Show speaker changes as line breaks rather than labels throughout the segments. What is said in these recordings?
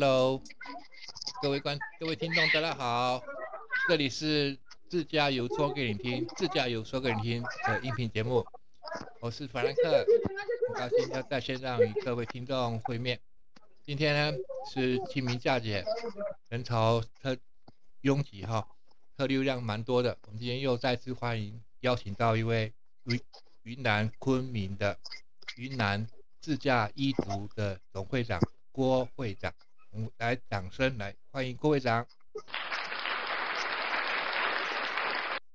Hello，各位观各位听众，大家好，这里是自驾游说给你听，自驾游说给你听的音频节目，我是法兰克，很高兴要在线上与各位听众会面。今天呢是清明佳节，人潮特拥挤哈，客流量蛮多的。我们今天又再次欢迎邀请到一位云云南昆明的云南自驾一族的总会长郭会长。我们来掌声来欢迎郭会长。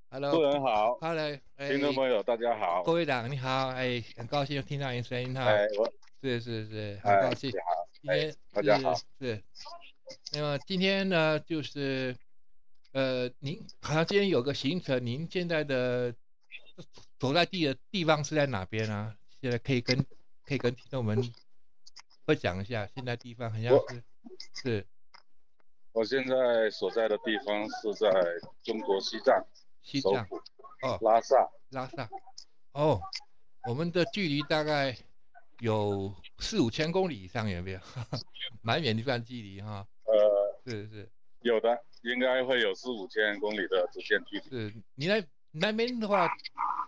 Hello，
主持人好
，Hello，哎
听众朋友大家好。
郭会长你好，哎，很高兴听到您声音哈。
哎，我
是是是，很
哎
高兴
你。好，
今天
哎大家好
是是，那么今天呢，就是呃，您好像今天有个行程，您现在的所在地的地方是在哪边啊？现在可以跟可以跟听众们分享一下，现在地方好像
我
是是
我现在所在的地方是在中国西藏
西藏哦，
拉萨。
拉萨哦，我们的距离大概有四五千公里以上，有没有？蛮远的一段距离哈，
呃，
是是。
有的应该会有四五千公里的直线距离。
是你那那边的话，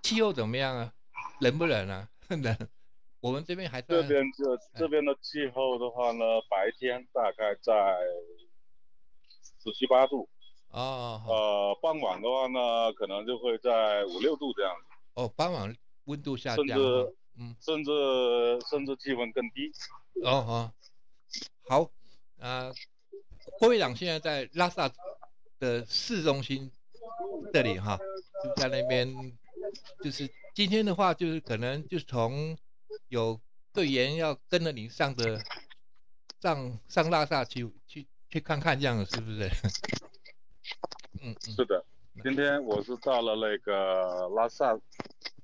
气候怎么样啊？冷不冷啊？冷。我们这边还算
这边就这边的气候的话呢，白天大概在十七八度，
啊
呃，傍晚的话呢，可能就会在五六度这样子，
哦，傍晚温度下降甚
至，
嗯，
甚至甚至气温更低。
哦哦，好啊，郭会长现在在拉萨的市中心这里哈，就在那边，就是今天的话，就是可能就是从有队员要跟着你上的上上拉萨去去去看看，这样子是不是？嗯嗯。
是的，今天我是到了那个拉萨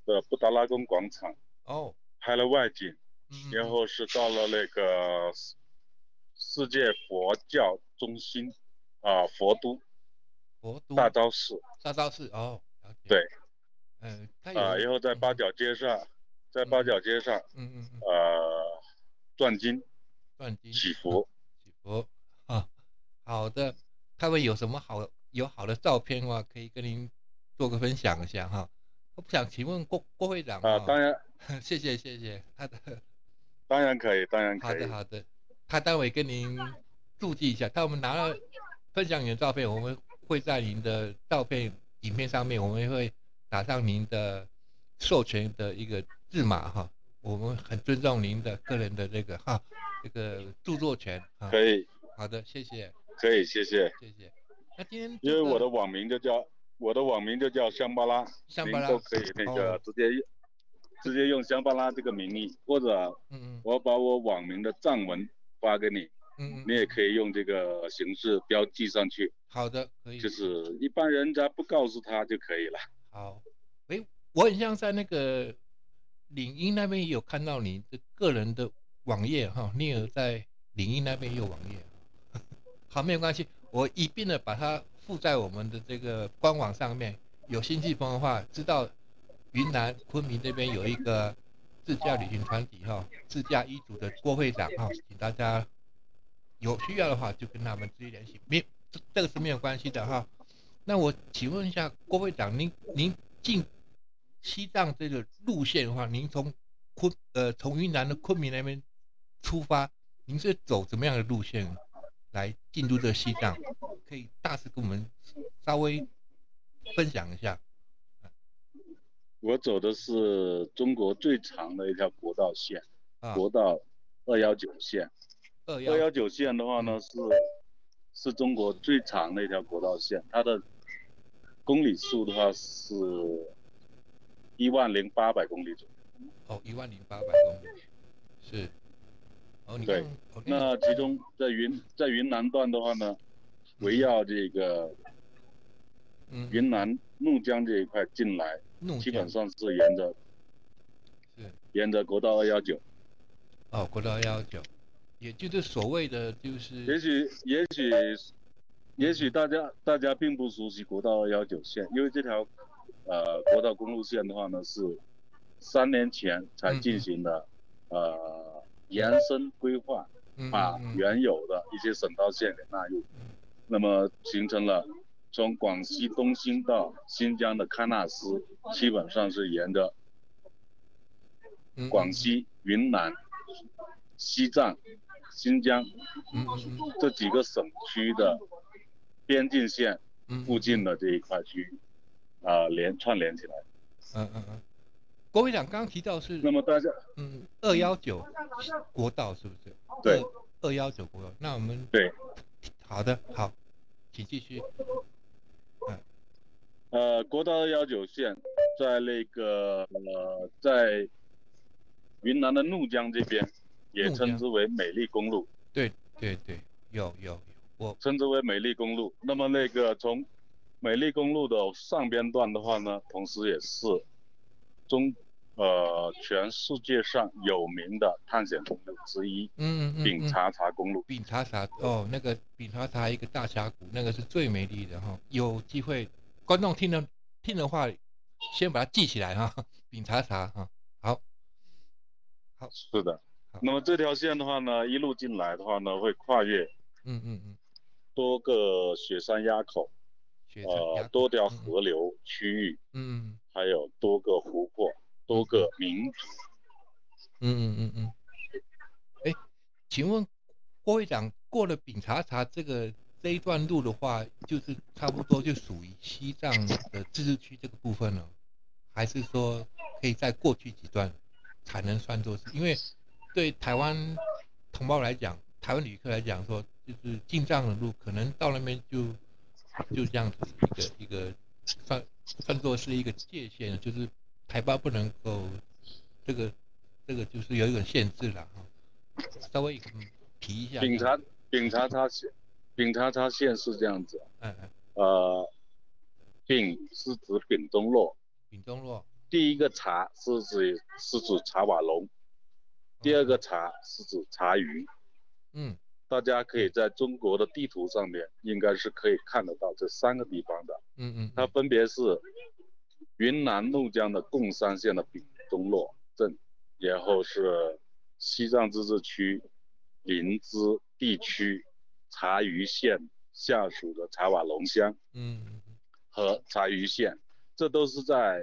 的布达拉宫广场
哦，
拍了外景，
嗯，
然后是到了那个世世界佛教中心啊、佛都
佛都
大昭寺
大昭寺哦，
对，
嗯，它
啊、
有
然后在八角街上，在八角街上
嗯嗯嗯，
呃转经
转经
祈福，
祈福啊，好的，他们有什么好有好的照片的话，可以跟您做个分享一下哈。我不想请问郭郭会长
啊、当然
谢谢谢谢他的
当然可以，当然可以好
的好的，他待会跟您注记一下。当我们拿了分享您的照片，我们会在您的照片影片上面，我们会打上您的授权的一个字码哈。我们很尊重您的个人的这个哈这个著作权哈。
可以
好的，谢谢
可以，谢谢，
谢谢。那今天
因为我的网名就叫我的网名就叫香巴拉，您
香巴拉
都可以那个
哦
直接用直接用香巴拉这个名义，或者
嗯嗯
我把我网名的藏文发给你，
嗯嗯，
你也可以用这个形式标记上去，
好的可以，
就是一般人家不告诉他就可以了。
好。诶，我很像在那个领英那边也有看到你的个人的网页哈，你有在领英那边也有网页。好，没有关系，我一并的把它附在我们的这个官网上面。有兴趣朋友的话，知道云南昆明这边有一个自驾旅行团体哈，自驾一组的郭会长哈，请大家有需要的话就跟他们直接联系，没这这个是没有关系的哈。那我请问一下郭会长，您您进西藏这个路线的话，您从昆呃从云南的昆明那边出发，您是走怎么样的路线来进入这个西藏？可以大致跟我们稍微分享一下。
我走的是中国最长的一条国道线，
啊，
国道二幺九线。
二幺
九线的话呢是是中国最长的一条国道线，它的公里数的话是一万零八百公里左右。
哦，一万零八百公里，是。哦，你
对那其中在云在云南段的话呢，围绕这个
嗯
云南怒江这一块进来，
怒
基本上是沿着
是
沿着国道二幺九。
哦，国道二幺九，也就是所谓的就是
也许也许也许大家大家并不熟悉国道二幺九线，因为这条呃国道公路线的话呢是三年前才进行的、呃延伸规划，
嗯
把原有的一些省道线给纳入，那么形成了从广西东兴到新疆的喀纳斯，基本上是沿着
嗯
广西、云南、西藏、新疆这几个省区的边境线
嗯。
附近的这一块区域，啊、连串联起来。
嗯嗯嗯，国会长刚刚提到是
那么大家
嗯二幺九国道是不是？
对，
二幺九国道。那我们
对，
好的好，请继续。
嗯呃，国道二幺九线在那个呃，在云南的怒江这边，也称之为美丽公路，
对对对，有有有，我
称之为美丽公路。那么那个从美丽公路的上边段的话呢，同时也是中呃全世界上有名的探险公路之一
嗯嗯嗯
丙
嗯
察察公路。
丙察察哦，那个丙察察一个大峡谷，那个是最美丽的哈。有机会，观众听了听的话，先把它记起来哈。丙察察哈，好，好，
是的。那么这条线的话呢，一路进来的话呢，会跨越
嗯嗯嗯，
多个雪山垭口，呃，
崖
多条河流区域，
嗯嗯
还有多个湖泊，多个民族。
嗯嗯嗯嗯，哎，请问郭会长过了丙察察这个这一段路的话，就是差不多就属于西藏的自治区这个部分了，还是说可以再过去几段才能算作是？因为对台湾同胞来讲，台湾旅客来讲说，就是进藏的路可能到那边就就这样子一个一个算算作是一个界限，就是台胞不能够这个这个就是有一个限制了哈，稍微嗯提一下。
丙察丙察察线，丙察察线是这样子，
嗯嗯，
呃，丙是指丙中洛，
丙中洛，
第一个茶是指是指茶瓦龙，第二个茶是指茶鱼。
嗯
大家可以在中国的地图上面，应该是可以看得到这三个地方的。
嗯嗯，
它分别是云南怒江的贡山县的丙中洛镇，然后是西藏自治区林芝地区察隅县下属的察瓦龙乡
嗯嗯。
和察隅县，这都是在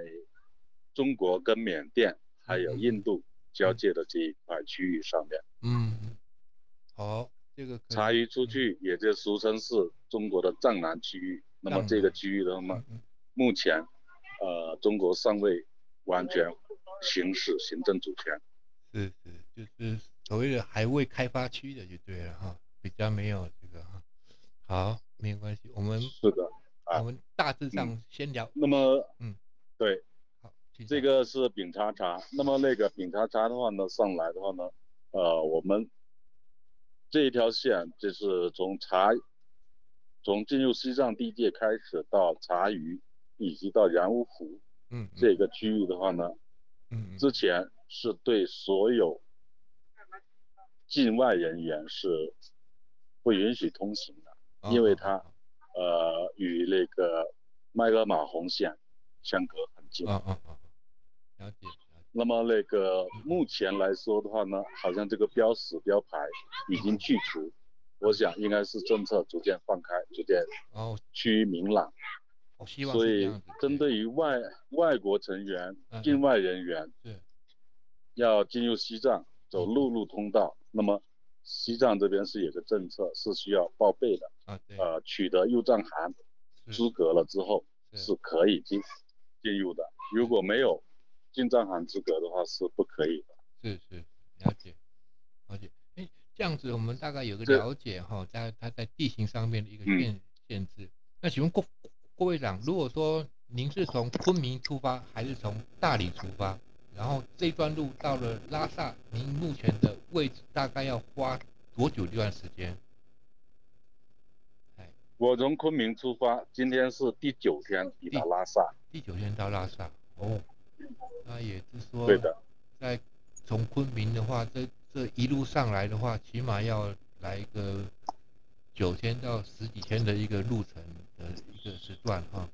中国跟缅甸还有印度交界的这一块区域上面。
嗯嗯，好，这个
茶余出去，也就俗称是中国的藏南区域。那么这个区域的话目前，呃，中国尚未完全行使行政主权。
是是，就是所谓的还未开发区的就对了哈，比较没有这个哈。好，没有关系，我们
是的，啊
我们大致上先聊。
那么，
嗯，
对，
好，
这个是丙察察。那么那个丙察察的话呢，上来的话呢，呃，我们这一条线就是从茶，从进入西藏地界开始到茶余，以及到然乌湖
嗯嗯
这个区域的话呢，
嗯嗯
之前是对所有境外人员是不允许通行的，因为它
哦
呃与那个麦格马洪线相隔很近。
啊啊啊，了解。
那么那个目前来说的话呢，好像这个标识标牌已经去除，我想应该是政策逐渐放开，逐渐
哦，
趋于明朗。
我希。望
所以。针对于外外国成员
嗯、
境外人员
对
要进入西藏走陆路通道，那么西藏这边是有个政策，是需要报备的。
啊，对，
呃，取得入藏函
是。
资格了之后
是。
是可以进进入的，如果没有进藏函资格的话是不可以的。
是是，了解，了解。哎，这样子我们大概有个了解哈，在它在地形上面的一个
嗯
限限制。那请问郭郭会长，如果说您是从昆明出发，还是从大理出发？然后这段路到了拉萨，您目前的位置大概要花多久一段时间？哎，
我从昆明出发，今天是第九天抵达拉萨。
第九天到拉萨。哦，那也是说，
对的，
在从昆明的话，这这一路上来的话，起码要来一个九天到十几天的一个路程的一个时段哈。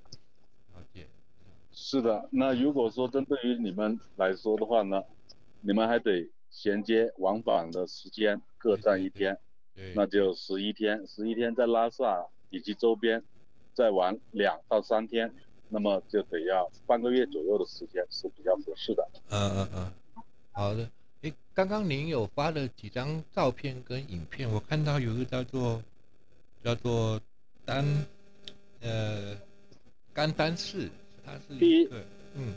了解，
是的。那如果说针对于你们来说的话呢，你们还得衔接往返的时间各占一天，
对，
那就十一天。十一天在拉萨以及周边再玩两到三天，那么就得要半个月左右的时间是比较合适的。
嗯嗯嗯，好的。诶，刚刚您有发了几张照片跟影片，我看到有一个叫做叫做丹呃甘丹寺，它是
第一
个嗯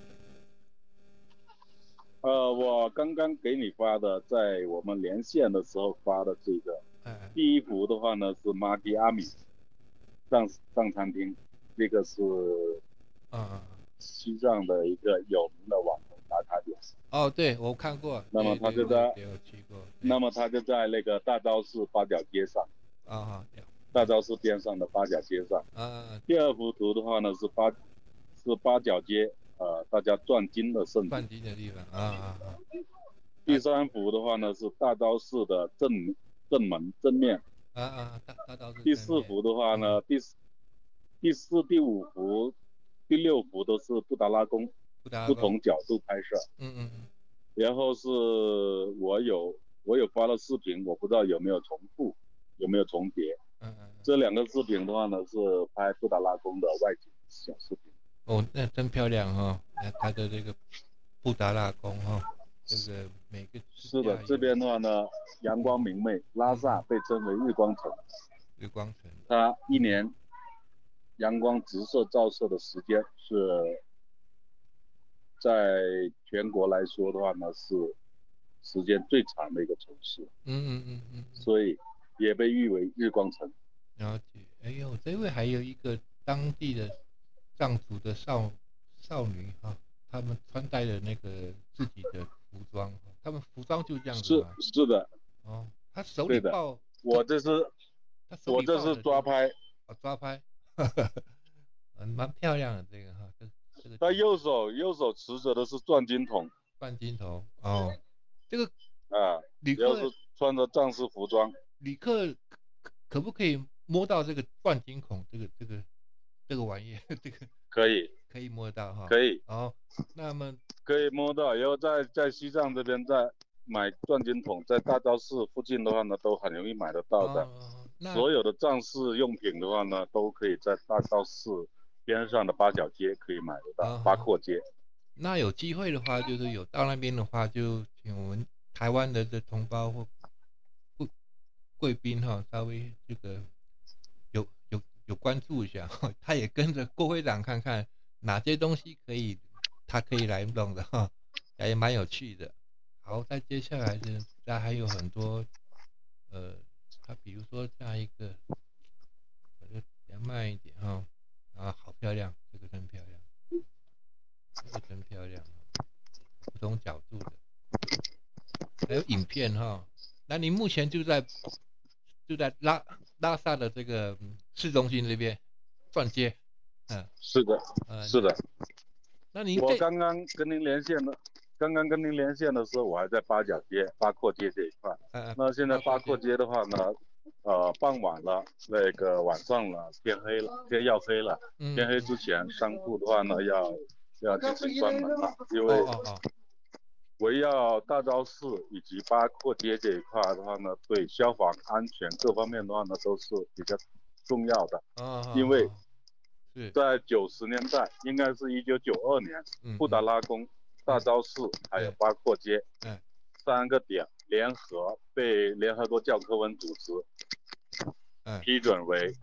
呃，我刚刚给你发的，在我们连线的时候发的这个第一幅的话呢是马吉阿米藏藏餐厅，这个是
嗯嗯嗯
西藏的一个有名的网红打卡点。
哦，对我看过，
那么
对对我
它就在那么他就在那个大昭寺八角街上，
啊
大昭寺边上的八角街上。
啊啊
第二幅图的话呢是八是八角街，呃，大家转经的圣地。
转经的地方啊啊啊
第三幅的话呢是大昭寺的正正门正面。
啊啊大大昭寺
第四幅的话呢，第四、第四、第五幅、第六幅都是布达拉宫不同角度拍摄。
嗯嗯嗯
然后是我有我有发了视频，我不知道有没有重复，有没有重叠。
嗯嗯嗯
这两个视频的话呢是拍布达拉宫的外景小视频。
哦，那真漂亮哈、那它的这个布达拉宫哈、这个每个
是的这边的话呢阳光明媚，拉萨被称为日光城，
日光城，
它一年阳光直射照射的时间是在全国来说的话呢是时间最长的一个城市，
嗯嗯嗯嗯，
所以也被誉为日光城。
了解。哎呦，这位还有一个当地的藏族的少少女哈、她们穿戴的那个自己的服装，她们服装就这样子
是？是的，
哦，她手里抱，
我这是我这是抓拍，
哦抓拍，嗯，蛮漂亮的这个哈，这这个
他右手右手持着的是转经筒
钻金筒哦，这个
啊，
旅
然后
客
是穿着藏式服装。
旅客可可不可以摸到这个钻金筒这个这个这个玩意？这个
可以，
可以摸得到哈？
可以，
哦，那么
可以摸到。然后在在西藏这边，在买钻金筒，在大昭寺附近的话呢，都很容易买得到的。
哦，那
所有的藏式用品的话呢，都可以在大昭寺边上的八角街可以买得到，
啊
八廓街。
那有机会的话，就是有到那边的话，就请我们台湾的这同胞或贵贵宾哈，稍微这个有有有关注一下，哈，他也跟着郭会长看看哪些东西可以他可以来弄的哈，也蛮有趣的。好，再接下来是那还有很多呃，他比如说下一个，我就比较慢一点哈，啊，好漂亮，这个真漂亮。这个真漂亮，不同角度的，还有影片哈。那你目前就在就在拉拉萨的这个嗯市中心这边转街，嗯
是的，
嗯，
是的。
那您我
刚刚跟您连线的，刚刚跟您连线的时候，我还在八角街、八廓街这一块。
呃
那现在
八廓
街的话呢，呃，傍晚了，那个晚上了，天黑了，天要黑了。
嗯
天黑之前，商铺的话呢，要要进行关门了，因为围绕大昭寺以及八廓街这一块的话呢，对消防安全各方面的话呢，都是比较重要的。因为在九十年代，应该是一九九二年，
嗯
布达
嗯
拉宫、大昭寺还有八廓街
嗯
三个点联合被联合国教科文组织
嗯
批准为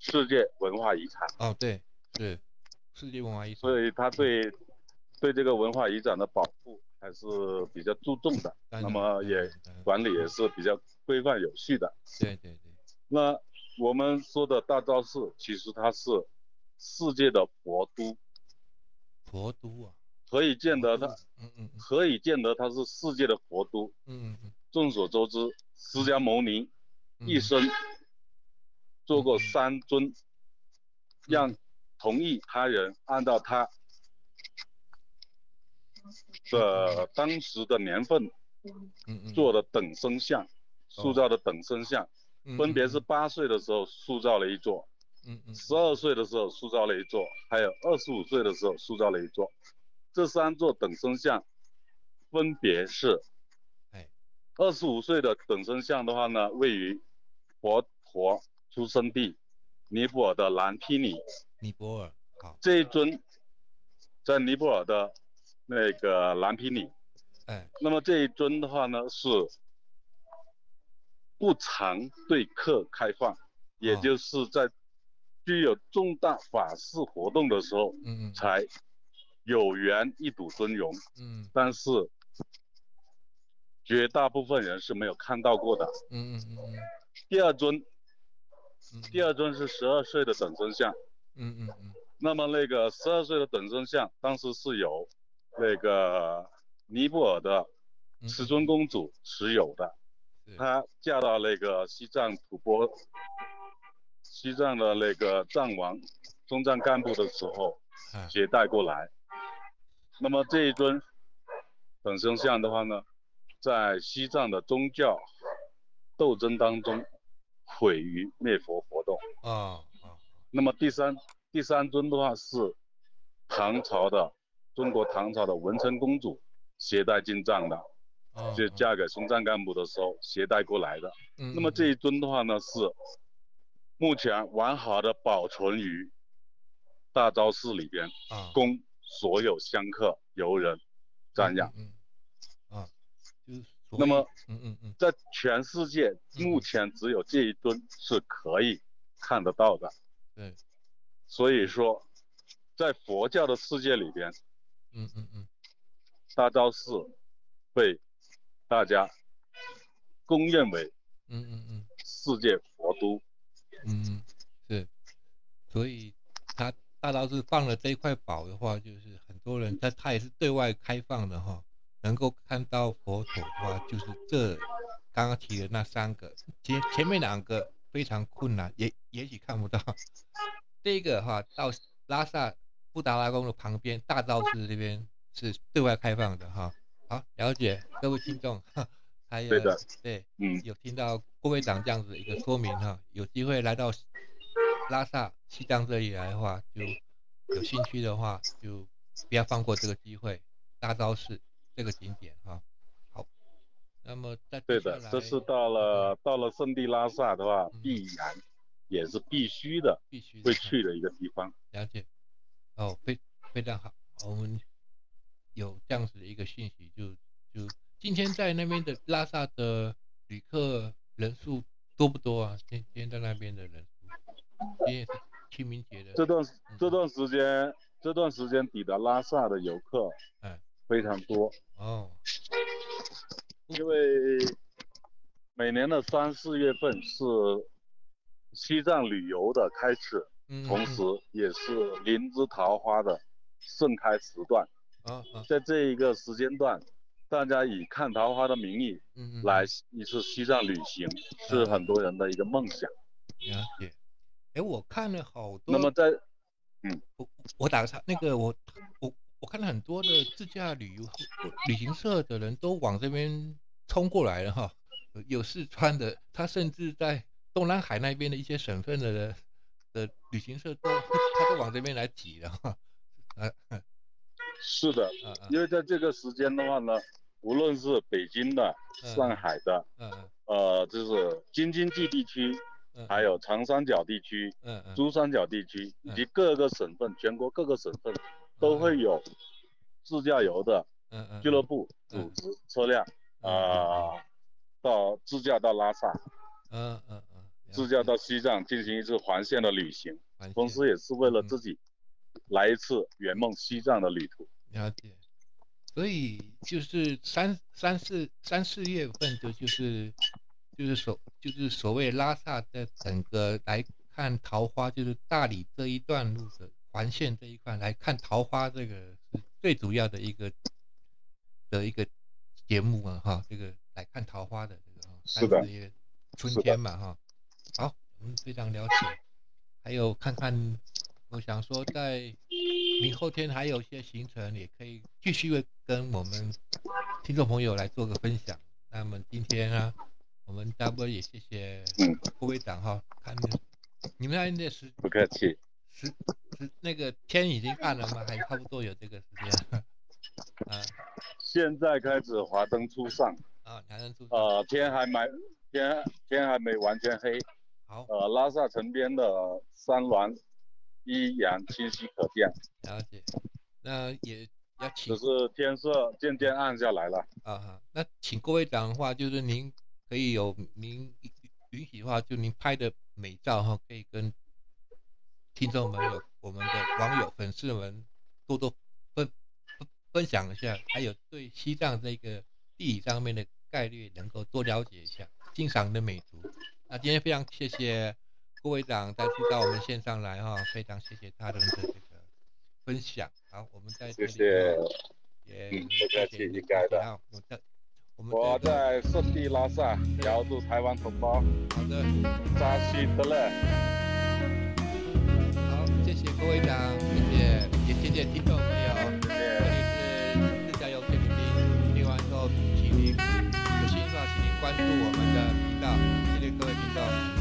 世界文化遗产，
哦对是世界文化遗产，
所以他对对这个文化遗产的保护还是比较注重的，那么也管理也是比较规范有序的。
对对对，
那我们说的大昭寺，其实它是世界的佛都，
佛都啊，
可以见得它，
嗯嗯嗯。
可以见得它是世界的佛都。
嗯嗯
众所周知，释迦牟尼
嗯，
一生做过
嗯
三尊，让同意他人按照他的当时的年份做的等身像，塑造的等身像，
嗯
分别是
嗯。
八岁的时候塑造了一座，
嗯嗯。
十二岁的时候塑造了一座，还有二十五岁的时候塑造了一座。这三座等身像分别是
哎。
二十五岁的等身像的话呢，位于佛陀出生地尼泊尔的南毗尼。
尼泊尔，好，
这一尊在尼泊尔的那个南毗尼。
哎，
那么这一尊的话呢，是不常对客开放，也就是在具有重大法事活动的时候，
嗯嗯，
才有缘一睹尊容。
嗯，
但是绝大部分人是没有看到过的。
嗯嗯嗯嗯。
第二尊，
嗯，
第二尊是十二岁的等身像。
嗯嗯嗯。
那么那个十二岁的等身像，当时是由那个。尼泊尔的持尊公主持有的，她嫁到那个西藏吐蕃，西藏的那个藏王、中藏干部的时候，携带过来。那么这一尊本身像的话呢，在西藏的宗教斗争当中毁于灭佛活动。
啊啊。
那么第三第三尊的话是唐朝的中国唐朝的文成公主。携带进藏的，就嫁给松赞干布的时候携带过来的。那么这一尊的话呢，是目前完好的保存于大昭寺里边，供所有香客游人瞻仰。
嗯啊，
那么，
嗯嗯嗯，
在全世界目前只有这一尊是可以看得到的。
对，
所以说，在佛教的世界里边，
嗯嗯嗯。
大昭寺被大家公认为，
嗯嗯嗯，
世界佛都，
嗯是，所以他大昭寺放了这一块宝的话，就是很多人，他他也是对外开放的哈，能够看到佛陀的话，就是这刚刚提的那三个，前前面两个非常困难，也也许看不到，这个哈到拉萨布达拉宫的旁边大昭寺这边。是对外开放的哈，好了解各位听众，还有对，嗯，有听到郭会长这样子一个说明哈，有机会来到拉萨西藏这里来的话，就有兴趣的话就不要放过这个机会，大昭寺这个景点哈，好，那么在
对的，这是到了到了圣地拉萨的话，必然也是必须的，
必须
会去的一个地方，
了解，哦，非非常好，我们。有这样子的一个信息，就就今天在那边的拉萨的旅客人数多不多啊？今今天在那边的人数，今天是清明节的。
这段这段时间，这段时间抵达拉萨的游客，
哎，
非常多
哦。
因为每年的三四月份是西藏旅游的开始，同时也是林芝桃花的盛开时段。
啊
在这一个时间段，大家以看桃花的名义，
嗯
来一次西藏旅行，是很多人的一个梦想。
了解。哎，我看了好多。
那么在，嗯，
我我打个岔，那个我我我看了很多的自驾旅游旅行社的人都往这边冲过来了哈，有四川的，他甚至在东南海那边的一些省份的的旅行社都 他都往这边来挤了哈，啊。
是的，因为在这个时间的话呢，无论是北京的、上海的，呃，就是京津冀地区，还有长三角地区、珠三角地区以及各个省份，全国各个省份都会有自驾游的俱乐部组织车辆啊，到自驾到拉萨，
嗯嗯嗯，
自驾到西藏进行一次环线的旅行，同时也是为了自己。来一次圆梦西藏的旅途，
了解。所以就是三三四三四月份就就是就是所就是所谓拉萨的整个来看桃花，就是大理这一段路的环线这一块来看桃花，这个是最主要的一个的一个节目啊哈。这个来看桃花的这个哈，
三四
月春天嘛哈。好，我们非常了解。还有看看。我想说，在明后天还有一些行程，也可以继续跟我们听众朋友来做个分享。那么今天呢，我们 W 也谢谢副会长哈，看你们那边的时
不客气，
时时那个天已经暗了吗？还差不多有这个时间？啊，
现在开始华灯初上。
啊，华灯初上。
呃，天还没天天还没完全黑。
好。
呃，拉萨城边的山峦依然清晰可见。
了解。那也要请。
只是天色渐渐暗下来了。
啊哈，那请各位讲的话，就是您可以有您允许的话，就您拍的美照哈，可以跟听众们有我们的网友粉丝们多多分分分享一下，还有对西藏这个地理上面的概率能够多了解一下，欣赏的美图。那今天非常谢谢郭会长再次到我们线上来哈，非常谢谢他的这个分享。好，我们在这里
谢谢，
也
不客气，应该的。
我们
我在圣地拉萨，遥祝台湾同胞
好的
扎西德勒。
好，谢谢各位长，谢谢，也谢谢听众朋友，
谢谢。
这里是自驾游天明听完之后，请您有兴趣的话，请您关注我们的频道。